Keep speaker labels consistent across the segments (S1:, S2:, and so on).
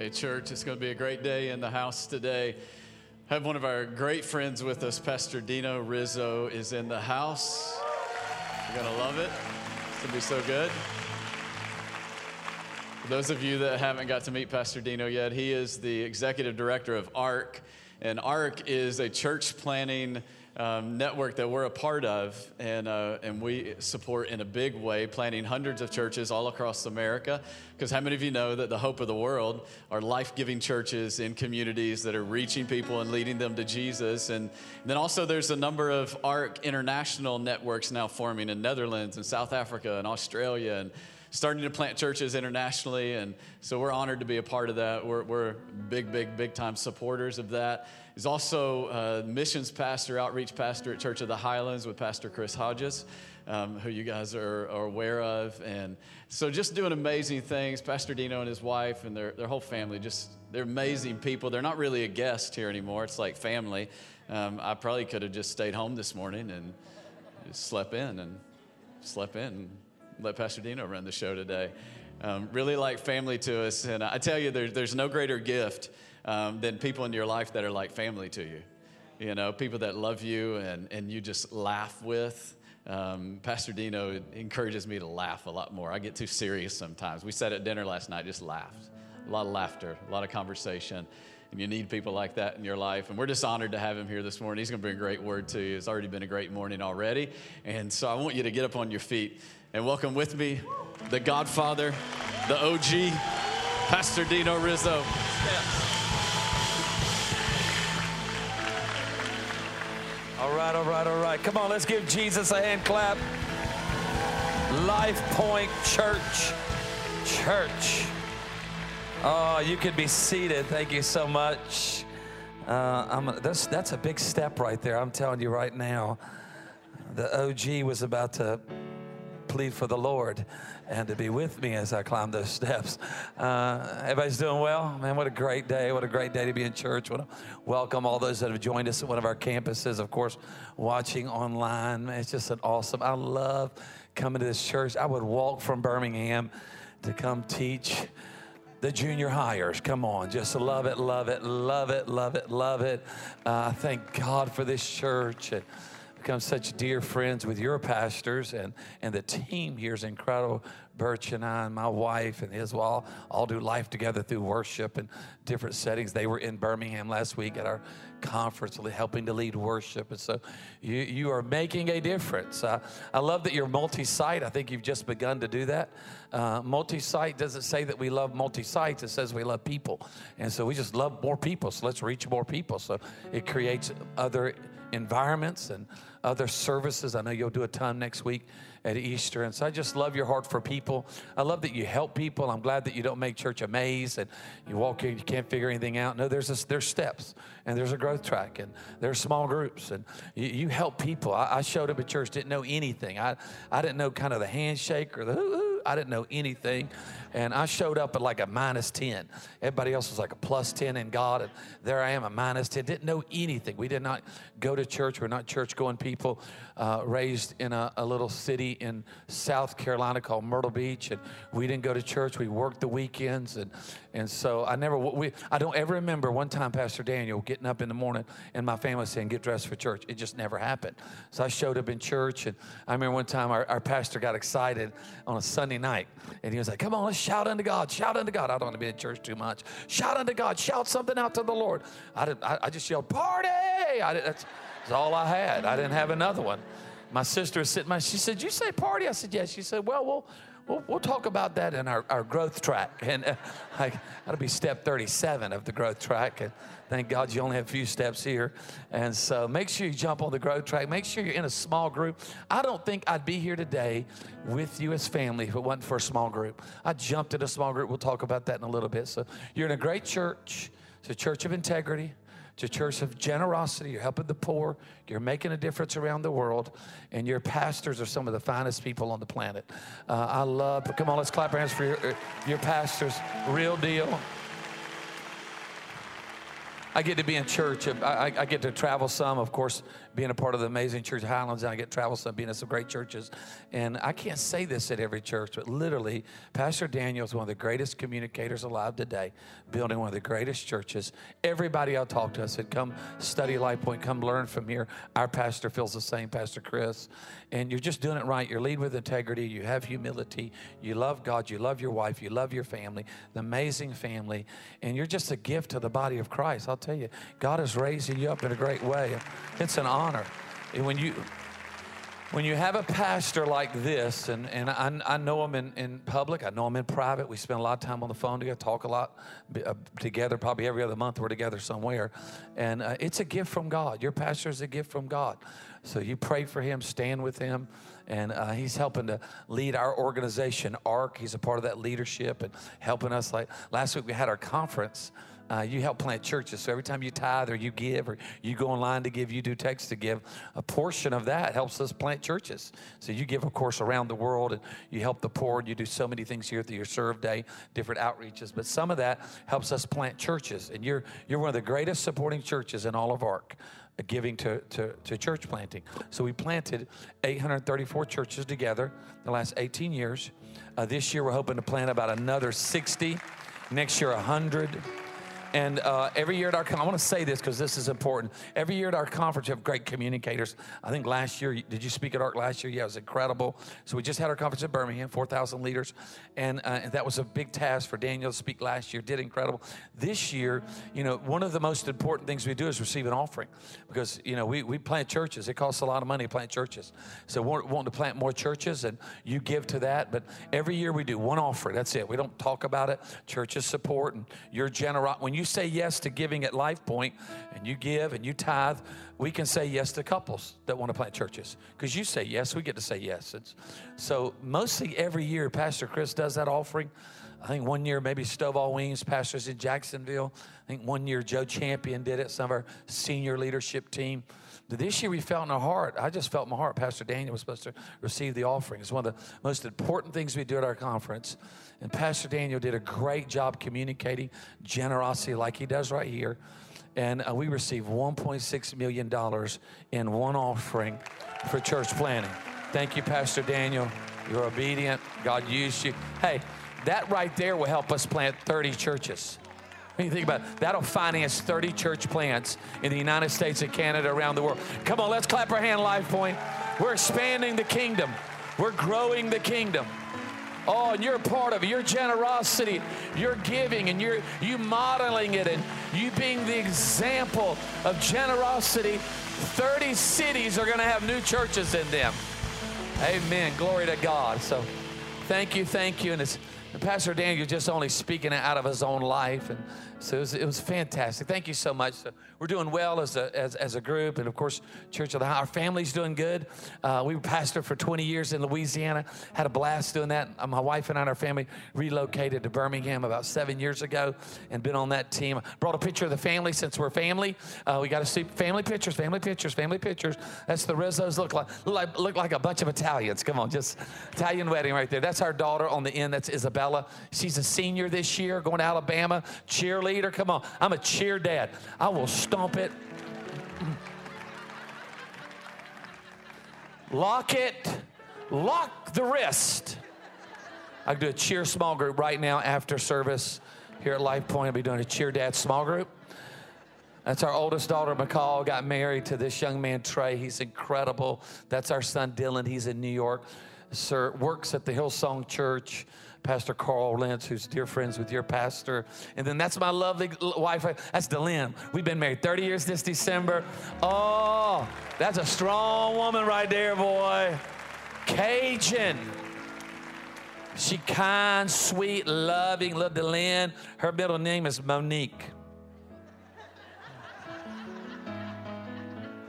S1: Hey, church, it's going to be a great day in the house today. I have one of our great friends with us, Pastor Dino Rizzo, is in the house. You're going to love it. It's going to be so good. For those of you that haven't got to meet Pastor Dino yet, he is the executive director of ARC. And ARC is a church planting um, network that we're a part of, and, uh, and we support in a big way, planting hundreds of churches all across America. Because how many of you know that the hope of the world are life giving churches in communities that are reaching people and leading them to Jesus? And, and then also, there's a number of ARC international networks now forming in Netherlands and South Africa and Australia. And starting to plant churches internationally. And so we're honored to be a part of that. We're, we're big, big, big time supporters of that. He's also missions pastor, outreach pastor at Church of the Highlands with Pastor Chris Hodges. Um, who you guys are, are, aware of. And so just doing amazing things. Pastor Dino and his wife and their, their whole family, just they're amazing people. They're not really a guest here anymore. It's like family. Um, I probably could have just stayed home this morning and just slept in and slept in let Pastor Dino run the show today. Um, really like family to us. And I tell you, there, there's no greater gift um, than people in your life that are like family to you. You know, people that love you and, and you just laugh with. Um, Pastor Dino encourages me to laugh a lot more. I get too serious sometimes. We sat at dinner last night, just laughed. A lot of laughter, a lot of conversation. And you need people like that in your life. And we're just honored to have him here this morning. He's going to bring a great word to you. It's already been a great morning already. And so I want you to get up on your feet and welcome with me the Godfather, the OG, Pastor Dino Rizzo.
S2: All right, all right, all right. Come on, let's give Jesus a hand clap. Life Point Church. Church. Oh, you can be seated. Thank you so much. Uh, that's, that's a big step right there. I'm telling you right now. The OG was about to plead for the Lord and to be with me as I climb those steps. Uh, everybody's doing well? Man, what a great day. What a great day to be in church. Welcome all those that have joined us at one of our campuses, of course, watching online. Man, it's just an awesome, I love coming to this church. I would walk from Birmingham to come teach the junior hires. Come on, just love it, love it, love it, love it, love it. Uh, thank God for this church. And, become such dear friends with your pastors, and, and the team here is incredible. Birch and I, and my wife and his all, all do life together through worship and different settings. They were in Birmingham last week at our conference, helping to lead worship. And so you, you are making a difference. Uh, I love that you're multi site. I think you've just begun to do that. Uh, multi site doesn't say that we love multi sites, it says we love people. And so we just love more people. So let's reach more people. So it creates other environments and other services. I know you'll do a ton next week at Easter. And so I just love your heart for people. I love that you help people. I'm glad that you don't make church a maze and you walk in, you can't figure anything out. No, there's a, there's steps and there's a growth track and there's small groups and you, you help people. I, I, showed up at church, didn't know anything. I, I didn't know kind of the handshake or the I didn't know anything. And I showed up at like a minus 10. Everybody else was like a plus 10 in God. And there I am, a minus 10. Didn't know anything. We did not go to church. We're not church going people. Uh, raised in a, a, little city in South Carolina called Myrtle Beach. And we didn't go to church. We worked the weekends. And, and so I never, we, I don't ever remember one time Pastor Daniel getting up in the morning and my family saying, get dressed for church. It just never happened. So I showed up in church. And I remember one time our, our pastor got excited on a Sunday night. And he was like, come on, let's shout unto God, shout unto God. I don't want to be in church too much. Shout unto God, shout something out to the Lord. I, didn't, I, I just yelled, party! I did, that's, that's all I had. I didn't have another one. My sister was sitting, my, she said, you say party? I said, yes. She said, well, we'll, we'll, we'll talk about that in our, our growth track. And uh, I, that'll be step 37 of the growth track. And thank God you only have a few steps here. And so make sure you jump on the growth track. Make sure you're in a small group. I don't think I'd be here today with you as family if it wasn't for a small group. I jumped in a small group. We'll talk about that in a little bit. So you're in a great church. It's a church of integrity. It's a church of generosity. You're helping the poor. You're making a difference around the world. And your pastors are some of the finest people on the planet. Uh, I love, come on, let's clap our hands for your, your pastors. Real deal. I get to be in church. I, I, I, get to travel some, of course, being a part of the amazing church Highlands, and I get travel some, being at some great churches. And I can't say this at every church, but literally, Pastor Daniel is one of the greatest communicators alive today, building one of the greatest churches. Everybody I talked to, said, come study Life Point, come learn from here. Our pastor feels the same, Pastor Chris. And you're just doing it right. You're leading with integrity. You have humility. You love God. You love your wife. You love your family, the amazing family. And you're just a gift to the body of Christ. I'll tell you, God is raising you up in a great way. It's an honor. And when you when you have a pastor like this, and, and I, I know him in, in public, I know him in private, we spend a lot of time on the phone together, talk a lot uh, together, probably every other month we're together somewhere. And uh, it's a gift from God. Your pastor is a gift from God. So you pray for him, stand with him, and uh, he's helping to lead our organization, ARC. He's a part of that leadership and helping us. Like last week, we had our conference uh, you help plant churches. So every time you tithe or you give or you go online to give, you do text to give, a portion of that helps us plant churches. So you give, of course, around the world and you help the poor and you do so many things here through your serve day, different outreaches. But some of that helps us plant churches. And you're, you're one of the greatest supporting churches in all of ARC uh, giving to, to, to, church planting. So we planted 834 churches together the last 18 years. Uh, this year we're hoping to plant about another 60. Next year, 100. And uh, every year at our, I want to say this because this is important. Every year at our conference, we have great communicators. I think last year, did you speak at ARC last year? Yeah, it was incredible. So we just had our conference in Birmingham, 4,000 leaders. And, uh, and that was a big task for Daniel to speak last year. Did incredible. This year, you know, one of the most important things we do is receive an offering because, you know, we, we plant churches. It costs a lot of money to plant churches. So we're wanting to plant more churches and you give to that. But every year we do one offering. That's it. We don't talk about it. Churches support and your generosity. When you you say yes to giving at Life Point and you give and you tithe, we can say yes to couples that want to plant churches. Because you say yes, we get to say yes. It's, so mostly every year, Pastor Chris does that offering. I think one year maybe Stovall Weems, pastors in Jacksonville. I think one year Joe Champion did it, some of our senior leadership team. This year we felt in our heart, I just felt in my heart, Pastor Daniel was supposed to receive the offering. It's one of the most important things we do at our conference. And Pastor Daniel did a great job communicating generosity like he does right here. And uh, we received $1.6 million in one offering for church planting. Thank you, Pastor Daniel. You're obedient. God used you. Hey, that right there will help us plant 30 churches. When you think about it, that'll finance 30 church plants in the United States and Canada, around the world. Come on, let's clap our hand, Life Point. We're expanding the kingdom. We're growing the kingdom. Oh, and you're part of. Your generosity, your giving, and you're you modeling it, and you being the example of generosity. 30 cities are going to have new churches in them. Amen. Glory to God. So, thank you, thank you, and it's. Pastor Daniel just only speaking out of his own life, and so it was, it was fantastic. Thank you so much. So we're doing well as a, as, as a group, and of course, Church of the High. Our family's doing good. Uh, we were pastor for 20 years in Louisiana. Had a blast doing that. Uh, my wife and I and our family relocated to Birmingham about seven years ago, and been on that team. Brought a picture of the family since we're family. Uh, we got to see family pictures, family pictures, family pictures. That's the Rizzos look like look like look like a bunch of Italians. Come on, just Italian wedding right there. That's our daughter on the end. That's Isabella. She's a senior this year, going to Alabama. Cheerleader Come on. I'm a cheer dad. I will stomp it. Lock it. Lock the wrist. I do a cheer small group right now after service here at Life Point. I'll be doing a cheer dad small group. That's our oldest daughter, McCall, got married to this young man, Trey. He's incredible. That's our son, Dylan. He's in New York. Sir, works at the Hillsong Church. Pastor Carl Lentz, who's dear friends with your pastor. And then that's my lovely wife. That's Delynn. We've been married 30 years this December. Oh, that's a strong woman right there, boy. Cajun. She kind, sweet, loving, little Delynn. Her middle name is Monique.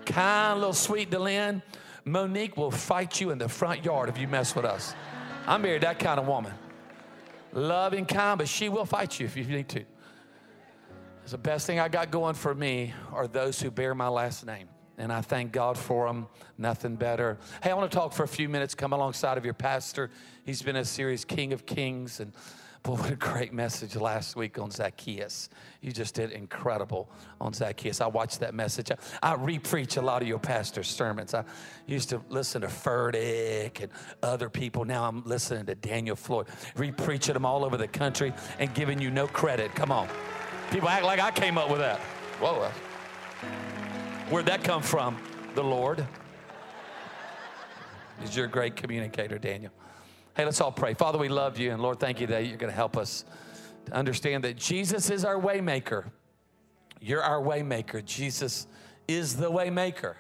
S2: kind, little sweet Delynn. Monique will fight you in the front yard if you mess with us. I married that kind of woman loving, kind, but she will fight you if you need to. It's the best thing I got going for me are those who bear my last name. And I thank God for them. Nothing better. Hey, I want to talk for a few minutes, come alongside of your pastor. He's been a series King of Kings. And Boy, what a great message last week on Zacchaeus. You just did incredible on Zacchaeus. I watched that message. I, I re-preach a lot of your pastor's sermons. I used to listen to Furtick and other people. Now I'm listening to Daniel Floyd, re-preaching them all over the country and giving you no credit. Come on. People act like I came up with that. Whoa. Where'd that come from? The Lord. Is your great communicator, Daniel. Hey, let's all pray. Father, we love you, and Lord, thank you that you're going to help us to understand that Jesus is our waymaker. You're our waymaker. Jesus is the waymaker.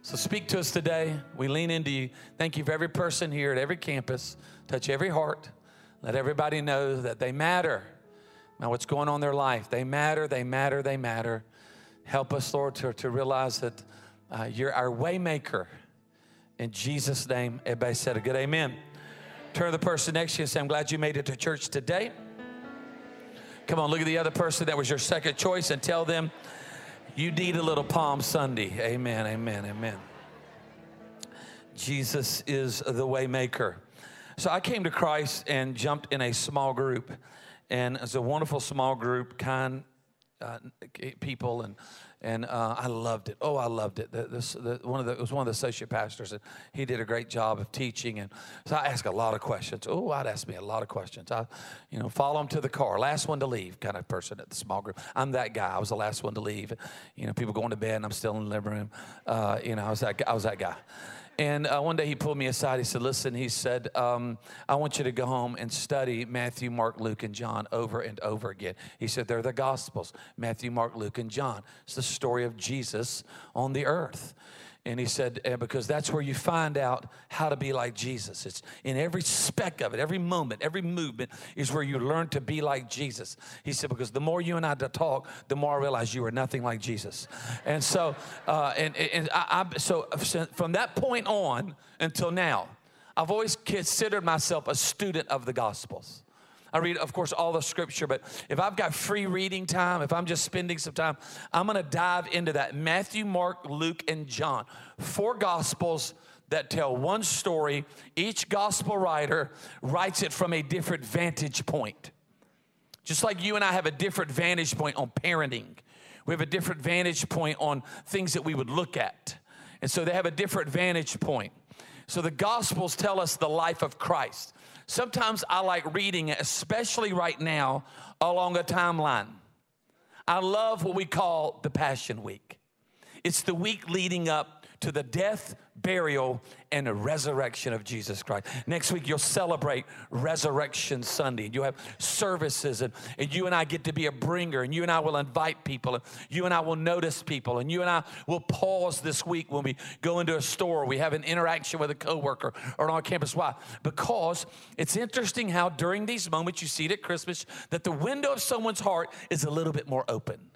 S2: So speak to us today. We lean into you. Thank you for every person here at every campus. Touch every heart. Let everybody know that they matter. Now, what's going on in their life? They matter, they matter, they matter. Help us, Lord, to, to realize that uh, you're our waymaker. In Jesus' name, everybody said a good amen. Turn to the person next to you and say, I'm glad you made it to church today. Come on, look at the other person that was your second choice and tell them you need a little Palm Sunday. Amen, amen, amen. Jesus is the waymaker. So I came to Christ and jumped in a small group, and it's a wonderful small group, kind uh, people, and and uh, I loved it. Oh, I loved it. The, this, the, one of the, it was one of the associate pastors, and he did a great job of teaching. And so I asked a lot of questions. Oh, I'd ask me a lot of questions. I, you know, follow him to the car, last one to leave, kind of person at the small group. I'm that guy. I was the last one to leave. You know, people going to bed, and I'm still in the living room. Uh, you know, I was that. I was that guy. And uh, one day he pulled me aside. He said, Listen, he said, um, I want you to go home and study Matthew, Mark, Luke, and John over and over again. He said, They're the Gospels Matthew, Mark, Luke, and John. It's the story of Jesus on the earth. And he said, because that's where you find out how to be like Jesus. It's in every speck of it, every moment, every movement is where you learn to be like Jesus. He said, because the more you and I talk, the more I realize you are nothing like Jesus. And so, uh, and, and I, I, so from that point on until now, I've always considered myself a student of the Gospels. I read, of course, all the scripture, but if I've got free reading time, if I'm just spending some time, I'm going to dive into that. Matthew, Mark, Luke, and John. Four gospels that tell one story. Each gospel writer writes it from a different vantage point. Just like you and I have a different vantage point on parenting, we have a different vantage point on things that we would look at. And so they have a different vantage point. So the Gospels tell us the life of Christ. Sometimes I like reading especially right now, along a timeline. I love what we call the Passion Week. It's the week leading up to the death, burial, and the resurrection of Jesus Christ. Next week, you'll celebrate Resurrection Sunday. You'll have services, and, and you and I get to be a bringer, and you and I will invite people, and you and I will notice people, and you and I will pause this week when we go into a store, we have an interaction with a coworker or on campus. Why? Because it's interesting how during these moments you see it at Christmas that the window of someone's heart is a little bit more open.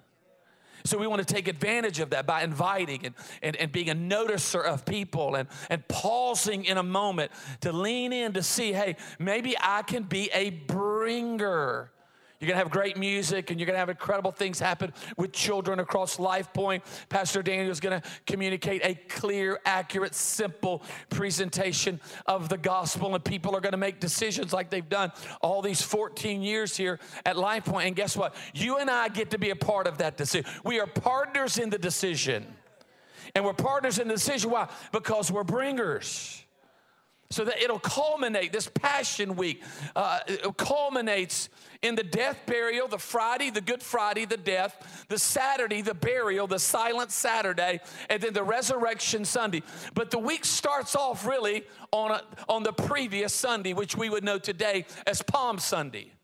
S2: So we want to take advantage of that by inviting and, and, and being a noticer of people and, and pausing in a moment to lean in to see, hey, maybe I can be a bringer you're going to have great music and you're going to have incredible things happen with children across Life Point. Pastor Daniel is going to communicate a clear, accurate, simple presentation of the gospel, and people are going to make decisions like they've done all these 14 years here at Life Point. And guess what? You and I get to be a part of that decision. We are partners in the decision. And we're partners in the decision. Why? Because we're bringers so that it'll culminate this passion week uh, culminates in the death burial the friday the good friday the death the saturday the burial the silent saturday and then the resurrection sunday. But the week starts off really on, a, on the previous sunday which we would know today as palm sunday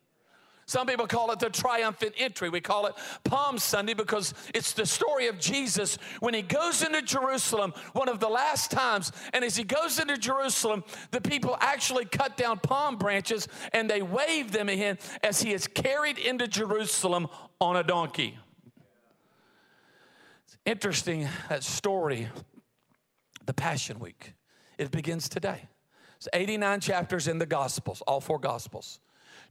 S2: some people call it the triumphant entry. We call it Palm Sunday because it's the story of Jesus when he goes into Jerusalem, one of the last times. And as he goes into Jerusalem, the people actually cut down palm branches and they wave them in as he is carried into Jerusalem on a donkey. It's interesting that story, the Passion Week. It begins today. It's 89 chapters in the Gospels, all four Gospels.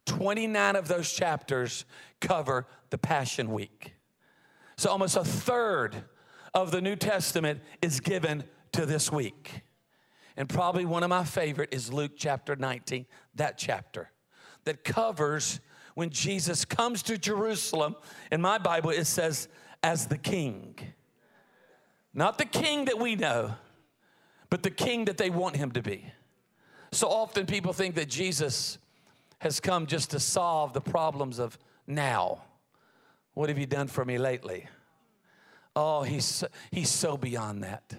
S2: 29 of those chapters cover the Passion Week. So almost a third of the New Testament is given to this week. And probably one of my favorite is Luke chapter 19, that chapter that covers when Jesus comes to Jerusalem, in my Bible it says, as the king. Not the king that we know, but the king that they want him to be. So often people think that Jesus has come just to solve the problems of now. What have you done for me lately? Oh, he's so, he's so beyond that.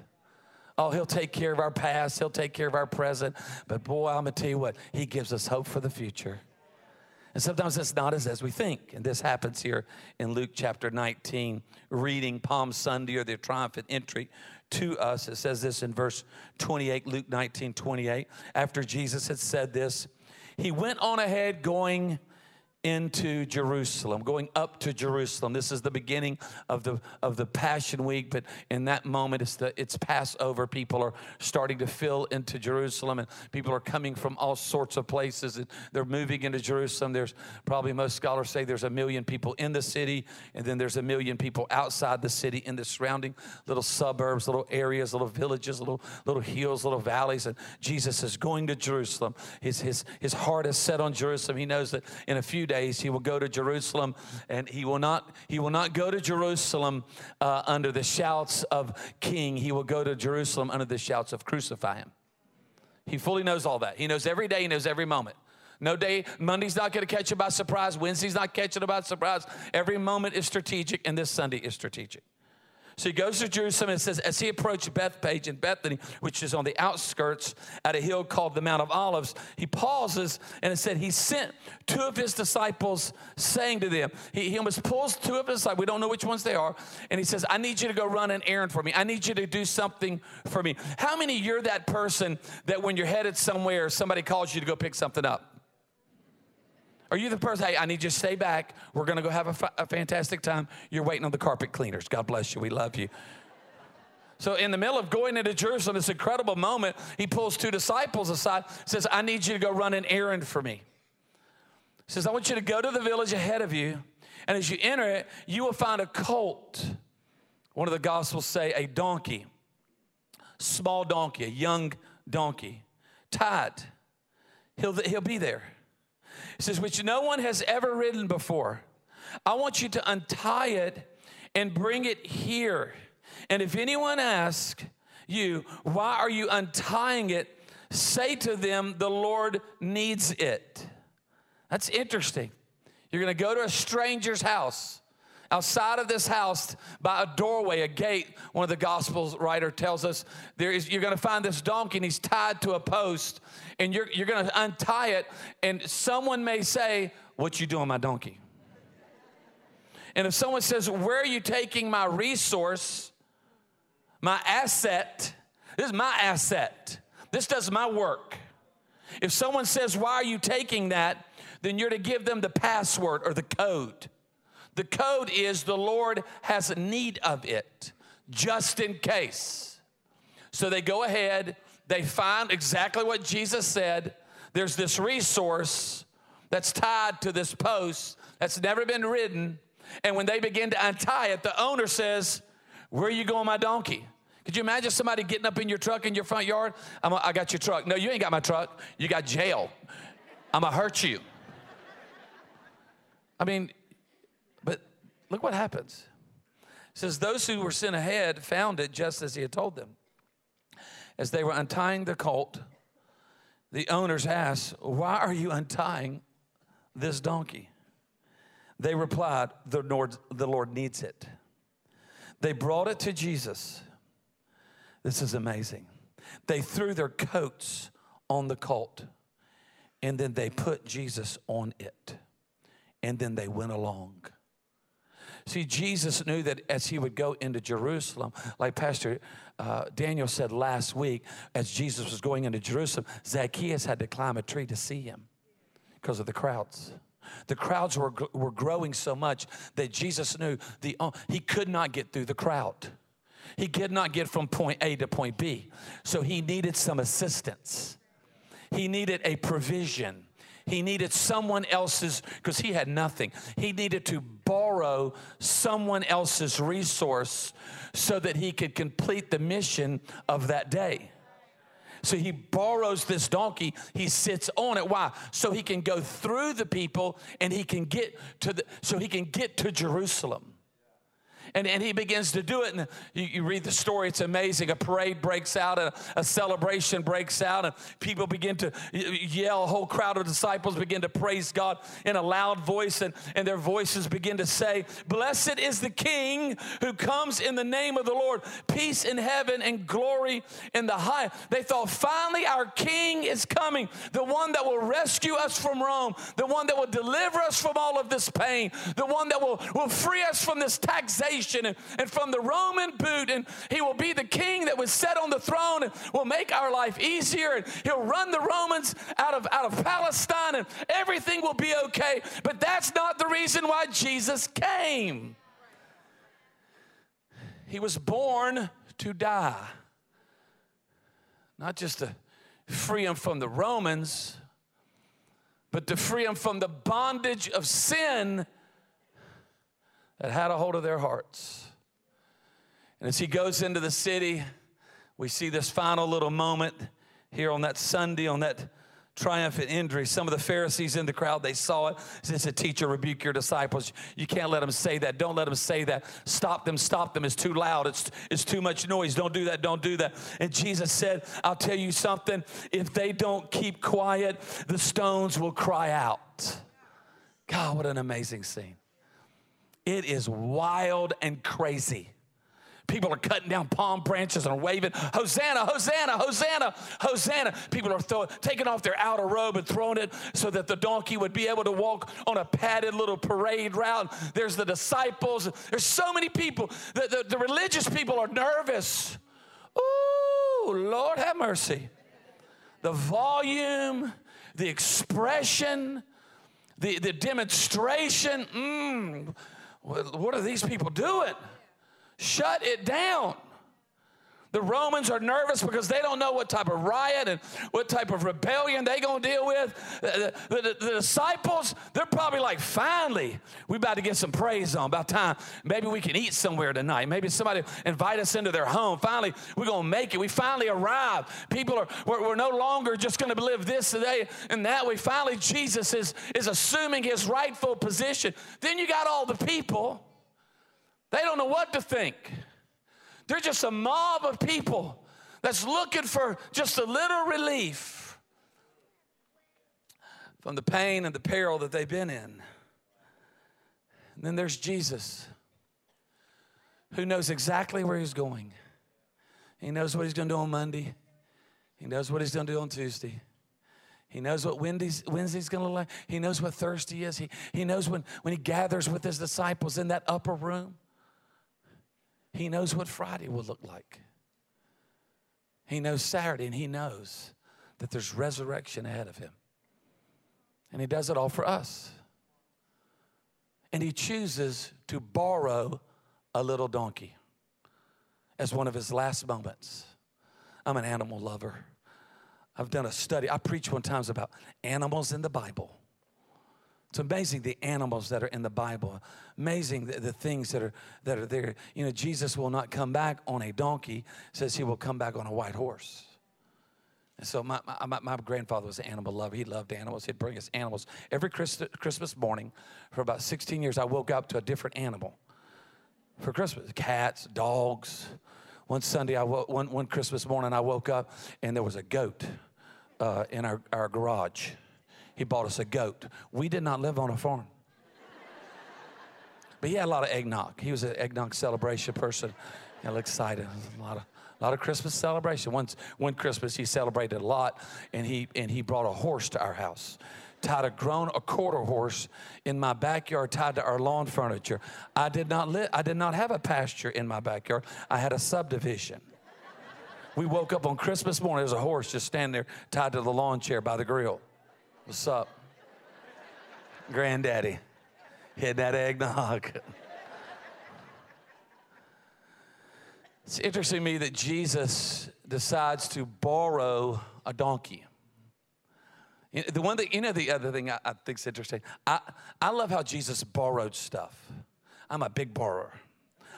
S2: Oh, he'll take care of our past, he'll take care of our present. But boy, I'm gonna tell you what, he gives us hope for the future. And sometimes it's not as, as we think. And this happens here in Luke chapter 19, reading Palm Sunday or the triumphant entry to us. It says this in verse 28, Luke 19, 28. After Jesus had said this, he went on ahead going into Jerusalem, going up to Jerusalem. This is the beginning of the of the Passion Week, but in that moment it's the it's Passover. People are starting to fill into Jerusalem, and people are coming from all sorts of places. And they're moving into Jerusalem. There's probably most scholars say there's a million people in the city, and then there's a million people outside the city in the surrounding little suburbs, little areas, little villages, little little hills, little valleys. And Jesus is going to Jerusalem. His his his heart is set on Jerusalem. He knows that in a few days he will go to Jerusalem, and he will not he will not go to Jerusalem uh, under the shouts of King. He will go to Jerusalem under the shouts of Crucify him. He fully knows all that. He knows every day. He knows every moment. No day, Monday's not going to catch you by surprise. Wednesday's not catching you by surprise. Every moment is strategic, and this Sunday is strategic. So he goes to Jerusalem and says, as he approached Bethphage and Bethany, which is on the outskirts at a hill called the Mount of Olives, he pauses and it said he sent two of his disciples saying to them, he, he almost pulls two of his disciples, we don't know which ones they are, and he says, I need you to go run an errand for me. I need you to do something for me. How many you're that person that when you're headed somewhere, somebody calls you to go pick something up? Are you the person, hey, I need you to stay back. We're going to go have a, fa- a fantastic time. You're waiting on the carpet cleaners. God bless you. We love you. So, in the middle of going into Jerusalem, this incredible moment, he pulls two disciples aside, says, I need you to go run an errand for me. He says, I want you to go to the village ahead of you, and as you enter it, you will find a colt. One of the Gospels say a donkey, small donkey, a young donkey, tied. He'll, he'll be there. Says, which no one has ever ridden before. I want you to untie it and bring it here. And if anyone asks you, why are you untying it? Say to them, the Lord needs it. That's interesting. You're going to go to a stranger's house. Outside of this house, by a doorway, a gate, one of the Gospels writer tells us there is, you're going to find this donkey and he's tied to a post and you're, you're going to untie it, and someone may say, What you doing, my donkey? And if someone says, Where are you taking my resource, my asset? This is my asset. This does my work. If someone says, Why are you taking that? then you're to give them the password or the code. The code is the Lord has need of it, just in case. So they go ahead they find exactly what Jesus said. There's this resource that's tied to this post that's never been ridden. And when they begin to untie it, the owner says, Where are you going, my donkey? Could you imagine somebody getting up in your truck in your front yard? I'm a, I got your truck. No, you ain't got my truck. You got jail. I'm going to hurt you. I mean, look what happens. It says, Those who were sent ahead found it just as he had told them. As they were untying the colt, the owners asked, Why are you untying this donkey? They replied, The Lord, the Lord needs it. They brought it to Jesus. This is amazing. They threw their coats on the colt and then they put Jesus on it and then they went along. See, Jesus knew that as he would go into Jerusalem, like Pastor uh, Daniel said last week, as Jesus was going into Jerusalem, Zacchaeus had to climb a tree to see him because of the crowds. The crowds were, were growing so much that Jesus knew the, uh, he could not get through the crowd. He could not get from point A to point B. So he needed some assistance. He needed a provision. He needed someone else's, because he had nothing. He needed to borrow someone else's resource so that he could complete the mission of that day. So he borrows this donkey. He sits on it. Why? So he can go through the people and he can get to the, so he can get to Jerusalem. And, and he begins to do it. And you, you read the story, it's amazing. A parade breaks out, and a, a celebration breaks out, and people begin to yell. A whole crowd of disciples begin to praise God in a loud voice, and, and their voices begin to say, Blessed is the King who comes in the name of the Lord. Peace in heaven and glory in the high. They thought, finally, our King is coming, the one that will rescue us from Rome, the one that will deliver us from all of this pain, the one that will, will free us from this taxation and, and from the Roman boot. And he will be the king that was set on the throne and will make our life easier. And he'll run the Romans out of, out of Palestine and everything will be okay. But that's not the reason why Jesus came. He was born to die, not just to free him from the Romans, but to free him from the bondage of sin that had a hold of their hearts. And as he goes into the city, we see this final little moment here on that Sunday, on that triumphant entry. Some of the Pharisees in the crowd, they saw it. Says a teacher, rebuke your disciples. You can't let them say that. Don't let them say that. Stop them, stop them. It's too loud. It's, it's too much noise. Don't do that. Don't do that. And Jesus said, I'll tell you something. If they don't keep quiet, the stones will cry out. God, what an amazing scene. It is wild and crazy. People are cutting down palm branches and waving, Hosanna, Hosanna, Hosanna, Hosanna. People are taking off their outer robe and throwing it so that the donkey would be able to walk on a padded little parade route. There's the disciples. There's so many people. The, the, the religious people are nervous. Ooh, Lord have mercy. The volume, the expression, the, the demonstration. Mm, what are these people doing? Shut it down. The Romans are nervous because they don't know what type of riot and what type of rebellion they're going to deal with. The, the, the, disciples, they're probably like, finally, we about to get some praise on. About time, maybe we can eat somewhere tonight. Maybe somebody invite us into their home. Finally, we're going to make it. We finally arrived. People are, we're, we're no longer just going to live this today and that way. Finally, Jesus is, is assuming his rightful position. Then you got all the people. They don't know what to think. They're just a mob of people that's looking for just a little relief from the pain and the peril that they've been in. And then there's Jesus, who knows exactly where he's going. He knows what he's going to do on Monday. He knows what he's going to do on Tuesday. He knows what Wednesday's, Wednesday's going to look like. He knows what Thursday is. He, he knows when, when he gathers with his disciples in that upper room. He knows what Friday will look like. He knows Saturday, and He knows that there's resurrection ahead of Him. And He does it all for us. And He chooses to borrow a little donkey as one of His last moments. I'm an animal lover. I've done a study. I preach one times about animals in the Bible. It's amazing the animals that are in the Bible. Amazing the, the, things that are that are there. You know, Jesus will not come back on a donkey. Says he will come back on a white horse. And so my, my, my grandfather was an animal lover. He loved animals. He'd bring us animals every Christmas morning. For about 16 years, I woke up to a different animal for Christmas. Cats, dogs. One Sunday, I one, one Christmas morning, I woke up and there was a goat uh, in our, our garage. He bought us a goat. We did not live on a farm. But he had a lot of eggnog. He was an eggnog celebration person. He Got excited. A lot of a lot of Christmas celebration. Once one Christmas he celebrated a lot, and he and he brought a horse to our house. Tied a grown a quarter horse in my backyard, tied to our lawn furniture. I did not live. I did not have a pasture in my backyard. I had a subdivision. We woke up on Christmas morning. There's a horse just standing there, tied to the lawn chair by the grill. What's up? Granddaddy. Hit that eggnog. it's interesting to me that Jesus decides to borrow a donkey. The one thing, you know, the other thing I, I think is interesting. I, I love how Jesus borrowed stuff. I'm a big borrower.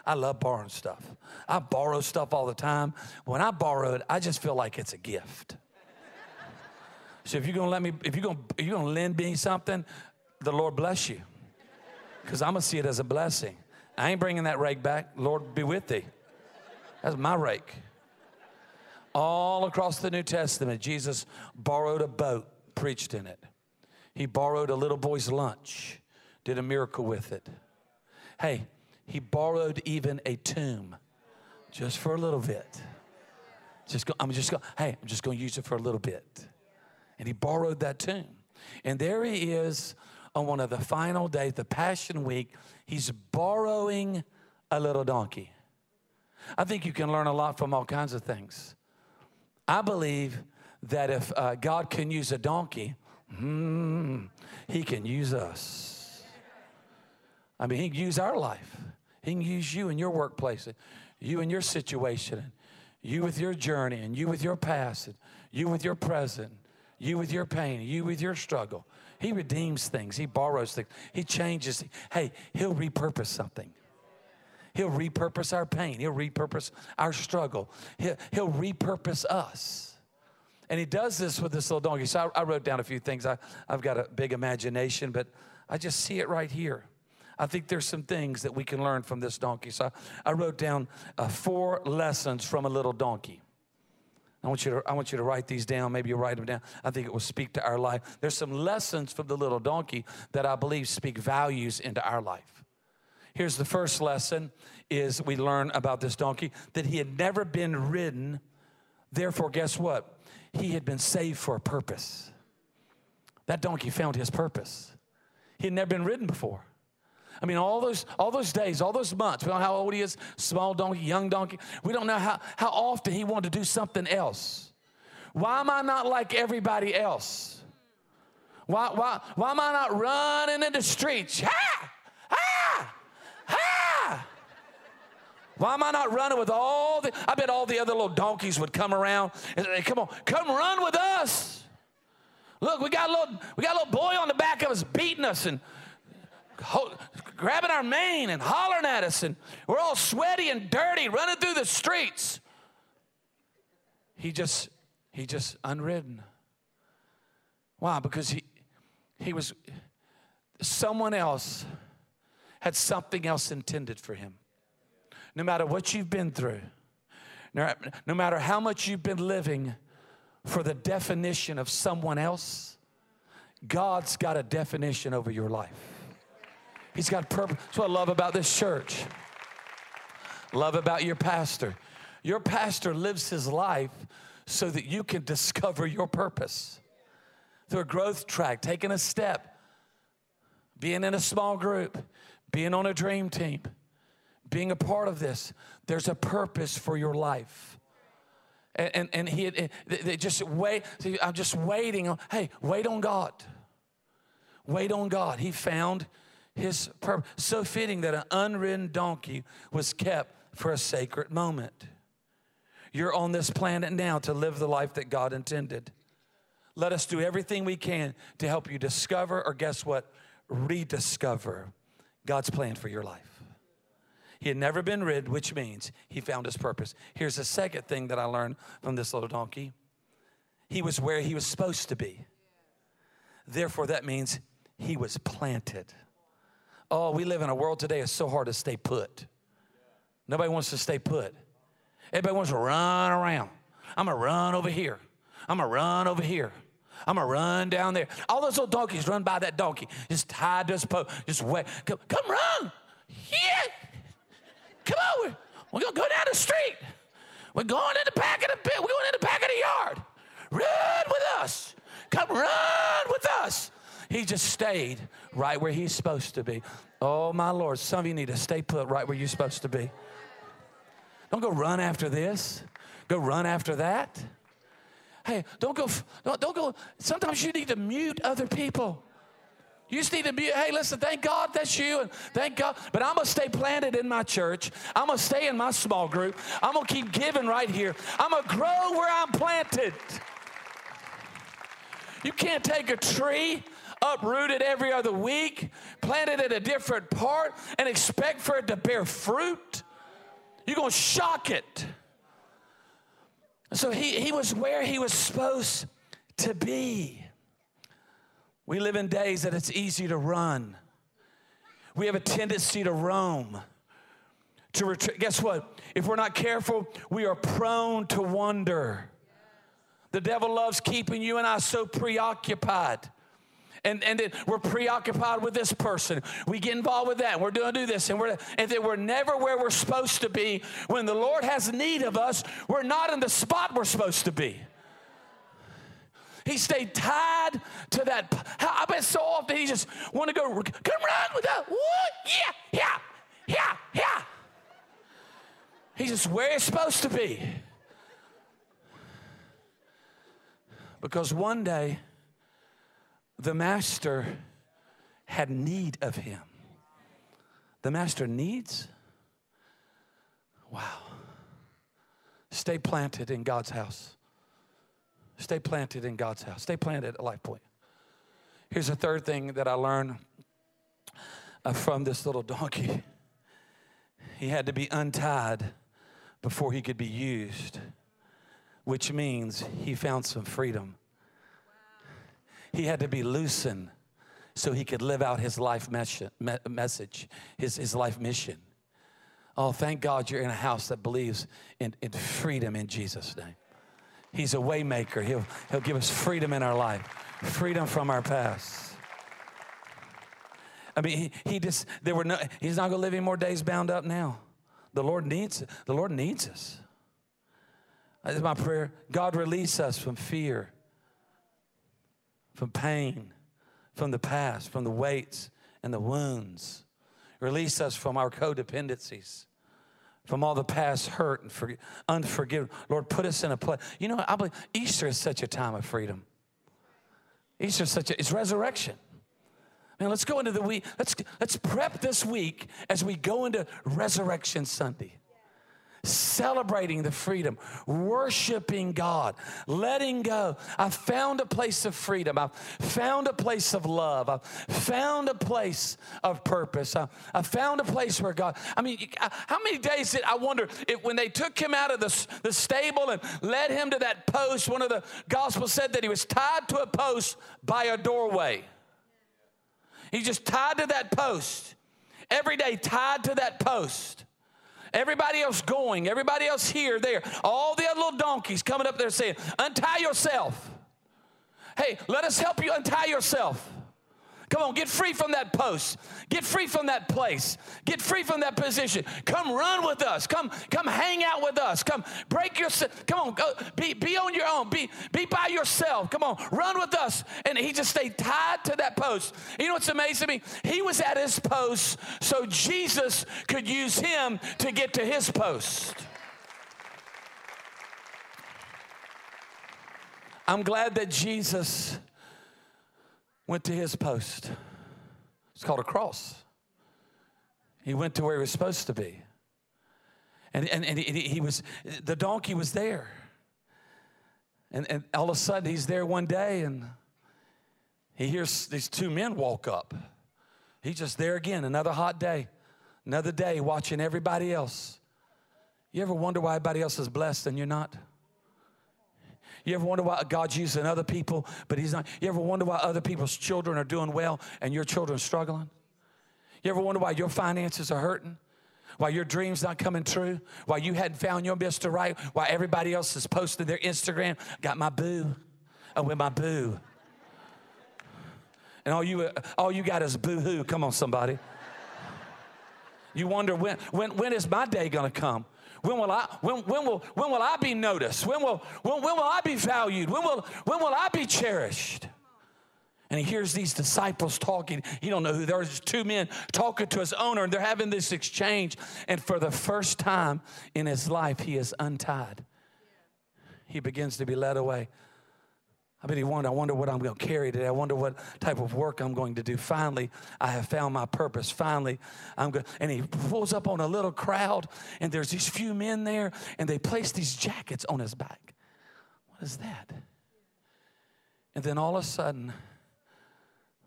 S2: I love borrowing stuff. I borrow stuff all the time. When I borrow it, I just feel like it's a gift. So if you're gonna let me, if you're gonna, if you're gonna lend me something, the Lord bless you, because I'm gonna see it as a blessing. I ain't bringing that rake back. Lord be with thee. That's my rake. All across the New Testament, Jesus borrowed a boat, preached in it. He borrowed a little boy's lunch, did a miracle with it. Hey, he borrowed even a tomb just for a little bit. Just go, I'm just going, hey, I'm just going to use it for a little bit. And he borrowed that tomb. And there he is on one of the final days, the Passion Week. He's borrowing a little donkey. I think you can learn a lot from all kinds of things. I believe that if uh, God can use a donkey, mm, he can use us. I mean, he can use our life. He can use you in your workplace, you in your situation, you with your journey, and you with your past, and you with your present, you with your pain, you with your struggle. He redeems things, He borrows things, He changes. Hey, He'll repurpose something. He'll repurpose our pain. He'll repurpose our struggle. He'll, he'll repurpose us. And he does this with this little donkey. So I, I wrote down a few things. I, I've got a big imagination, but I just see it right here. I think there's some things that we can learn from this donkey. So I, I wrote down uh, four lessons from a little donkey. I want, you to, I want you to write these down. Maybe you write them down. I think it will speak to our life. There's some lessons from the little donkey that I believe speak values into our life. Here's the first lesson is we learn about this donkey that he had never been ridden. Therefore, guess what? He had been saved for a purpose. That donkey found his purpose. He had never been ridden before. I mean, all those, all those days, all those months, we don't know how old he is, small donkey, young donkey. We don't know how, how often he wanted to do something else. Why am I not like everybody else? Why, why, why am I not running in the streets? Ha! Ha! Ha! Why am I not running with all the, I bet all the other little donkeys would come around and say, come on, come run with us. Look, we got a little, we got a little boy on the back of us beating us and grabbing our mane and hollering at us, and we're all sweaty and dirty running through the streets. He just, he just unridden. Why? Because he, he was, someone else had something else intended for him. No matter what you've been through, no, matter how much you've been living for the definition of someone else, God's got a definition over your life. He's got purpose. That's what I love about this church. Love about your pastor. Your pastor lives his life so that you can discover your purpose through a growth track, taking a step, being in a small group, being on a dream team, being a part of this. There's a purpose for your life. And, and, and he they just wait. I'm just waiting. Hey, wait on God. Wait on God. He found his purpose. So fitting that an unridden donkey was kept for a sacred moment. You're on this planet now to live the life that God intended. Let us do everything we can to help you discover, or guess what? Rediscover God's plan for your life. He had never been rid, which means he found his purpose. Here's the second thing that I learned from this little donkey he was where he was supposed to be. Therefore, that means he was planted. Oh, we live in a world today, it's so hard to stay put. Nobody wants to stay put. Everybody wants to run around. I'm gonna run over here. I'm gonna run over here. I'm gonna run down there. All those little donkeys run by that donkey, just tied to a post, just wait. Come, come run. Yeah. Come on. We're, gonna go down the street. We're going in the back of the pit. We're going in the back of the yard. Run with us. Come run with us. He just stayed right where he's supposed to be. Oh, my Lord, some of you need to stay put right where you're supposed to be. Don't go run after this, go run after that. Hey, don't go, don't, don't go. Sometimes you need to mute other people. You just need to be, hey, listen, thank God that's you, and thank God. But I'm gonna stay planted in my church. I'm gonna stay in my small group. I'm gonna keep giving right here. I'm gonna grow where I'm planted. You can't take a tree uprooted every other week, planted at a different part, and expect for it to bear fruit. You're going to shock it. So he, he was where he was supposed to be. We live in days that it's easy to run. We have a tendency to roam. To retreat. Guess what? If we're not careful, we are prone to wander. The devil loves keeping you and I so preoccupied. And, and then we're preoccupied with this person. We get involved with that. We're doing do this, and we're and then we're never where we're supposed to be. When the Lord has need of us, we're not in the spot we're supposed to be. He stayed tied to that. I bet so often he just want to go, come run with that. What? Yeah, yeah, yeah, yeah. He's just where he's supposed to be. Because one day, the master had need of him. The master needs? Wow. Stay planted in God's house. Stay planted in God's house. Stay planted at Life Point. Here's a third thing that I learned uh, from this little donkey. He had to be untied before he could be used, which means he found some freedom. He had to be loosened so he could live out his life message, his, his life mission. Oh, thank God you're in a house that believes in, in freedom in Jesus' name. He's a waymaker. He'll, he'll give us freedom in our life, freedom from our past. I mean, he, he just, there were no, he's not going to live any more days bound up now. The Lord needs, the Lord needs us. That's my prayer. God, release us from fear, from pain, from the past, from the weights and the wounds. Release us from our codependencies from all the past hurt and for, unforgiven. Lord, put us in a place. You know, I believe Easter is such a time of freedom. Easter is such a, it's resurrection. Man, let's go into the week. Let's, let's prep this week as we go into Resurrection Sunday celebrating the freedom, worshiping God, letting go. I found a place of freedom. I found a place of love. I found a place of purpose. I, I found a place where God, I mean, how many days did I wonder if when they took him out of the, the stable and led him to that post, one of the gospels said that he was tied to a post by a doorway. He's just tied to that post. Every day, tied to that post. Everybody else going, everybody else here, there. All the other little donkeys coming up there saying, Untie yourself. Hey, let us help you untie yourself. Come on, get free from that post. Get free from that place. Get free from that position. Come run with us. Come, come hang out with us. Come break your come on, go be, be on your own. Be, be by yourself. Come on, run with us. And he just stayed tied to that post. You know what's amazing to me? He was at his post so Jesus could use him to get to his post. I'm glad that Jesus went to his post. It's called a cross. He went to where he was supposed to be. And, and, and he, he was, the donkey was there. And, and all of a sudden, he's there one day and he hears these two men walk up. He's just there again, another hot day, another day watching everybody else. You ever wonder why everybody else is blessed and you're not? You ever wonder why God's using other people, but He's not? You ever wonder why other people's children are doing well and your children struggling? You ever wonder why your finances are hurting? Why your dreams not coming true? Why you hadn't found your Mr. Right? Why everybody else is posting their Instagram? Got my boo. Oh, with my boo. And all you, all you got is boo hoo. Come on, somebody. You wonder when, when, when is my day gonna come? When will I, when, when will, when will I be noticed? When will, when, when will I be valued? When will, when will I be cherished? And he hears these disciples talking. He don't know who. There's two men talking to his owner, and they're having this exchange. And for the first time in his life, he is untied. He begins to be led away. I bet he wondered, I wonder what I'm going to carry today. I wonder what type of work I'm going to do. Finally, I have found my purpose. Finally, I'm going and he pulls up on a little crowd, and there's these few men there, and they place these jackets on his back. What is that? And then all of a sudden,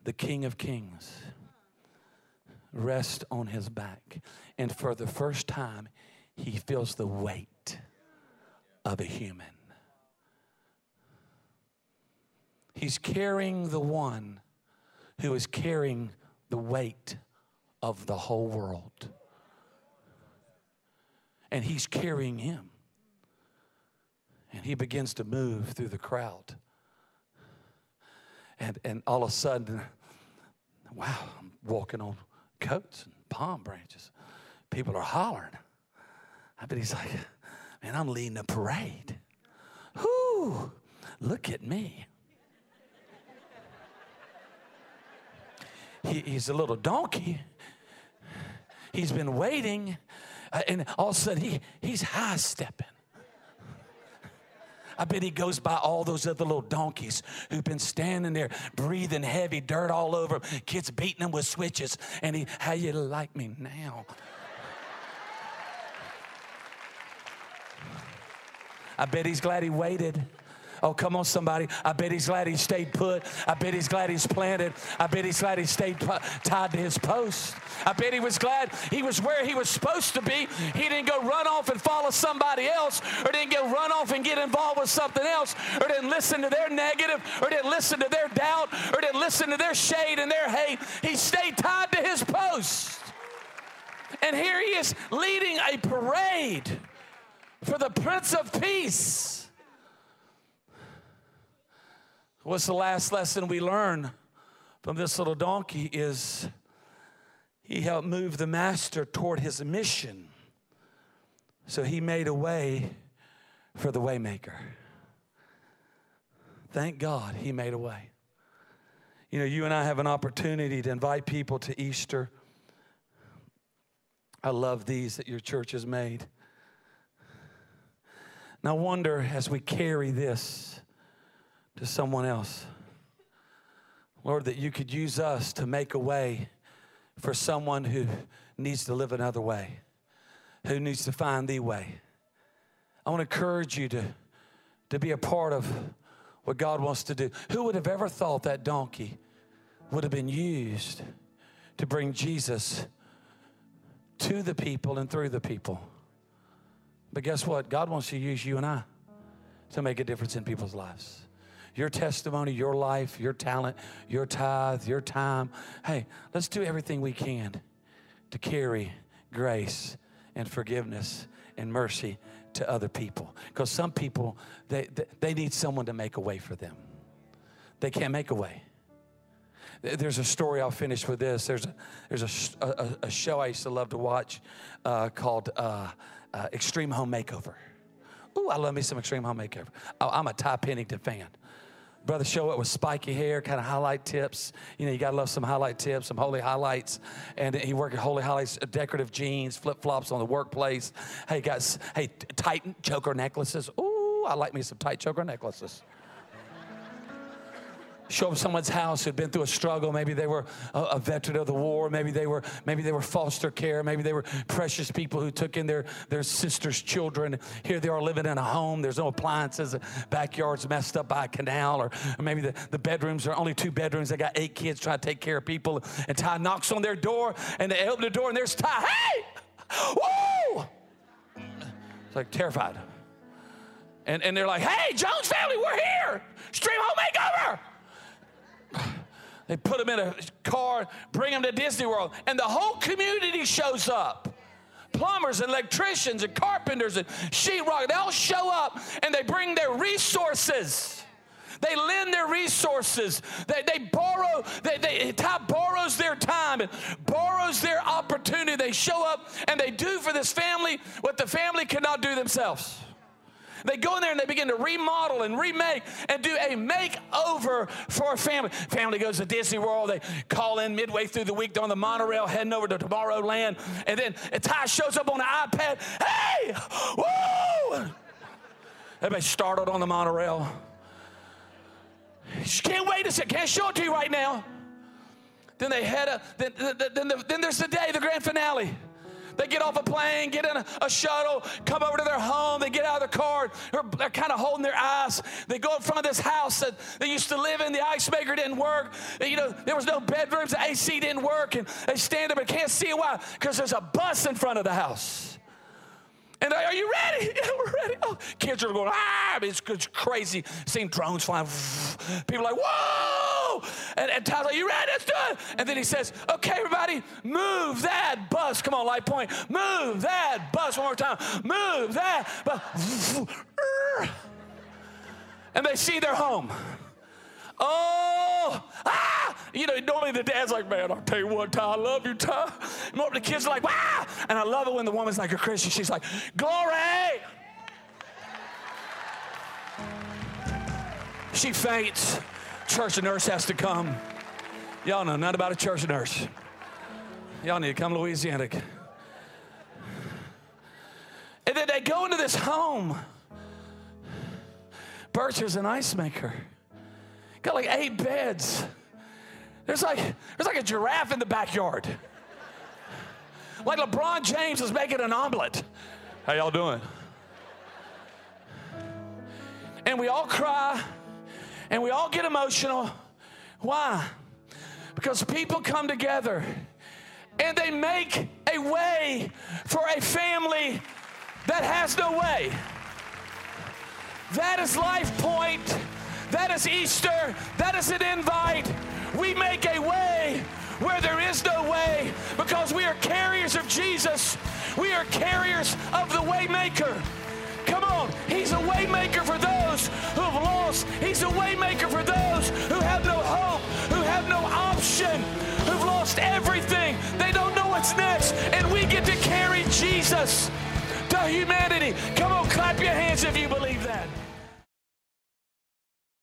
S2: the King of Kings rests on his back. And for the first time, he feels the weight of a human. He's carrying the one who is carrying the weight of the whole world. And he's carrying him. And he begins to move through the crowd. And, and all of a sudden, wow, I'm walking on coats and palm branches. People are hollering. I bet he's like, man, I'm leading a parade. Whoo, look at me. He, he's a little donkey. He's been waiting, uh, and all of a sudden he, he's high stepping. I bet he goes by all those other little donkeys who've been standing there breathing heavy, dirt all over them, kids beating them with switches. And he, how you like me now? I bet he's glad he waited. Oh, come on, somebody. I bet he's glad he stayed put. I bet he's glad he's planted. I bet he's glad he stayed tied to his post. I bet he was glad he was where he was supposed to be. He didn't go run off and follow somebody else, or didn't go run off and get involved with something else, or didn't listen to their negative, or didn't listen to their doubt, or didn't listen to their shade and their hate. He stayed tied to his post. And here he is leading a parade for the Prince of Peace. What's the last lesson we learn from this little donkey is he helped move the master toward his mission. So he made a way for the waymaker. Thank God he made a way. You know, you and I have an opportunity to invite people to Easter. I love these that your church has made. Now, wonder as we carry this to someone else. Lord, that you could use us to make a way for someone who needs to live another way, who needs to find the way. I want to encourage you to, to be a part of what God wants to do. Who would have ever thought that donkey would have been used to bring Jesus to the people and through the people? But guess what? God wants to use you and I to make a difference in people's lives your testimony, your life, your talent, your tithe, your time. Hey, let's do everything we can to carry grace and forgiveness and mercy to other people. Because some people, they, they need someone to make a way for them. They can't make a way. There's a story, I'll finish with this. There's a, there's a, a, a show I used to love to watch uh, called uh, uh, Extreme Home Makeover. Ooh, I love me some Extreme Home Makeover. I'm a Ty Pennington fan. Brother show up with spiky hair, kind of highlight tips. You know, you got to love some highlight tips, some holy highlights. And he worked at Holy Highlights, uh, decorative jeans, flip flops on the workplace. Hey, guys, hey, tight choker necklaces. Ooh, I like me some tight choker necklaces show up someone's house who'd been through a struggle. Maybe they were a, a, veteran of the war. Maybe they were maybe they were foster care. Maybe they were precious people who took in their their sister's children. Here they are living in a home. There's no appliances backyard's messed up by a canal or, or maybe the, the bedrooms are only two bedrooms. They got eight kids trying to take care of people. And ty knocks on their door and they open the door and there's ty. Hey! Woo! It's like terrified. And, and they're like hey jones family we're here. Stream home makeover they put him in a car, bring him to Disney World, and the whole community shows up. Plumbers and electricians and carpenters and sheetrock, they all show up and they bring their resources. They lend their resources. They, they borrow, they, they, Ty borrows their time and borrows their opportunity. They show up and they do for this family what the family cannot do themselves. They go in there and they begin to remodel and remake and do a makeover for a family. Family goes to Disney World. They call in midway through the week on the monorail, heading over to Tomorrowland. And then Ty shows up on the iPad. Hey, woo! Everybody startled on the monorail. She can't wait a second. Can't show it to you right now. Then they head up. Then, then, then, then there's the day, the grand finale. They get off a plane, get in a, a shuttle, come over to their home. They get out of their car. They're, they're kind of holding their eyes. They go in front of this house that they used to live in. The ice maker didn't work. You know, there was no bedrooms. The AC didn't work. And they stand up and can't see why because there's a bus in front of the house. And are you ready? Yeah, we're ready. Oh, kids are going, ah, it's, it's crazy. Seeing drones flying. People are like, whoa! And, and Tyler's like, you ready? Let's do it. And then he says, okay, everybody, move that bus. Come on, Life Point. Move that bus one more time. Move that bus. And they see their home. Oh, ah! You know, normally the dad's like, man, I'll tell you what, Ty, I love you, Ty. And the kids are like, wow. And I love it when the woman's like a Christian. She's like, glory. She faints. Church nurse has to come. Y'all know nothing about a church nurse. Y'all need to come to Louisiana. And then they go into this home. Bircher's an ice maker. Got like eight beds. There's like, there's like a giraffe in the backyard. Like LeBron James is making an omelet. How y'all doing? And we all cry and we all get emotional. Why? Because people come together and they make a way for a family that has no way. That is Life Point. That is Easter. That is an invite. We make a way where there is no way because we are carriers of Jesus. We are carriers of the waymaker. Come on, he's a waymaker for those who have lost. He's a waymaker for those who have no hope, who have no option, who've lost everything. They don't know what's next, and we get to carry Jesus to humanity. Come on, clap your hands if you believe that.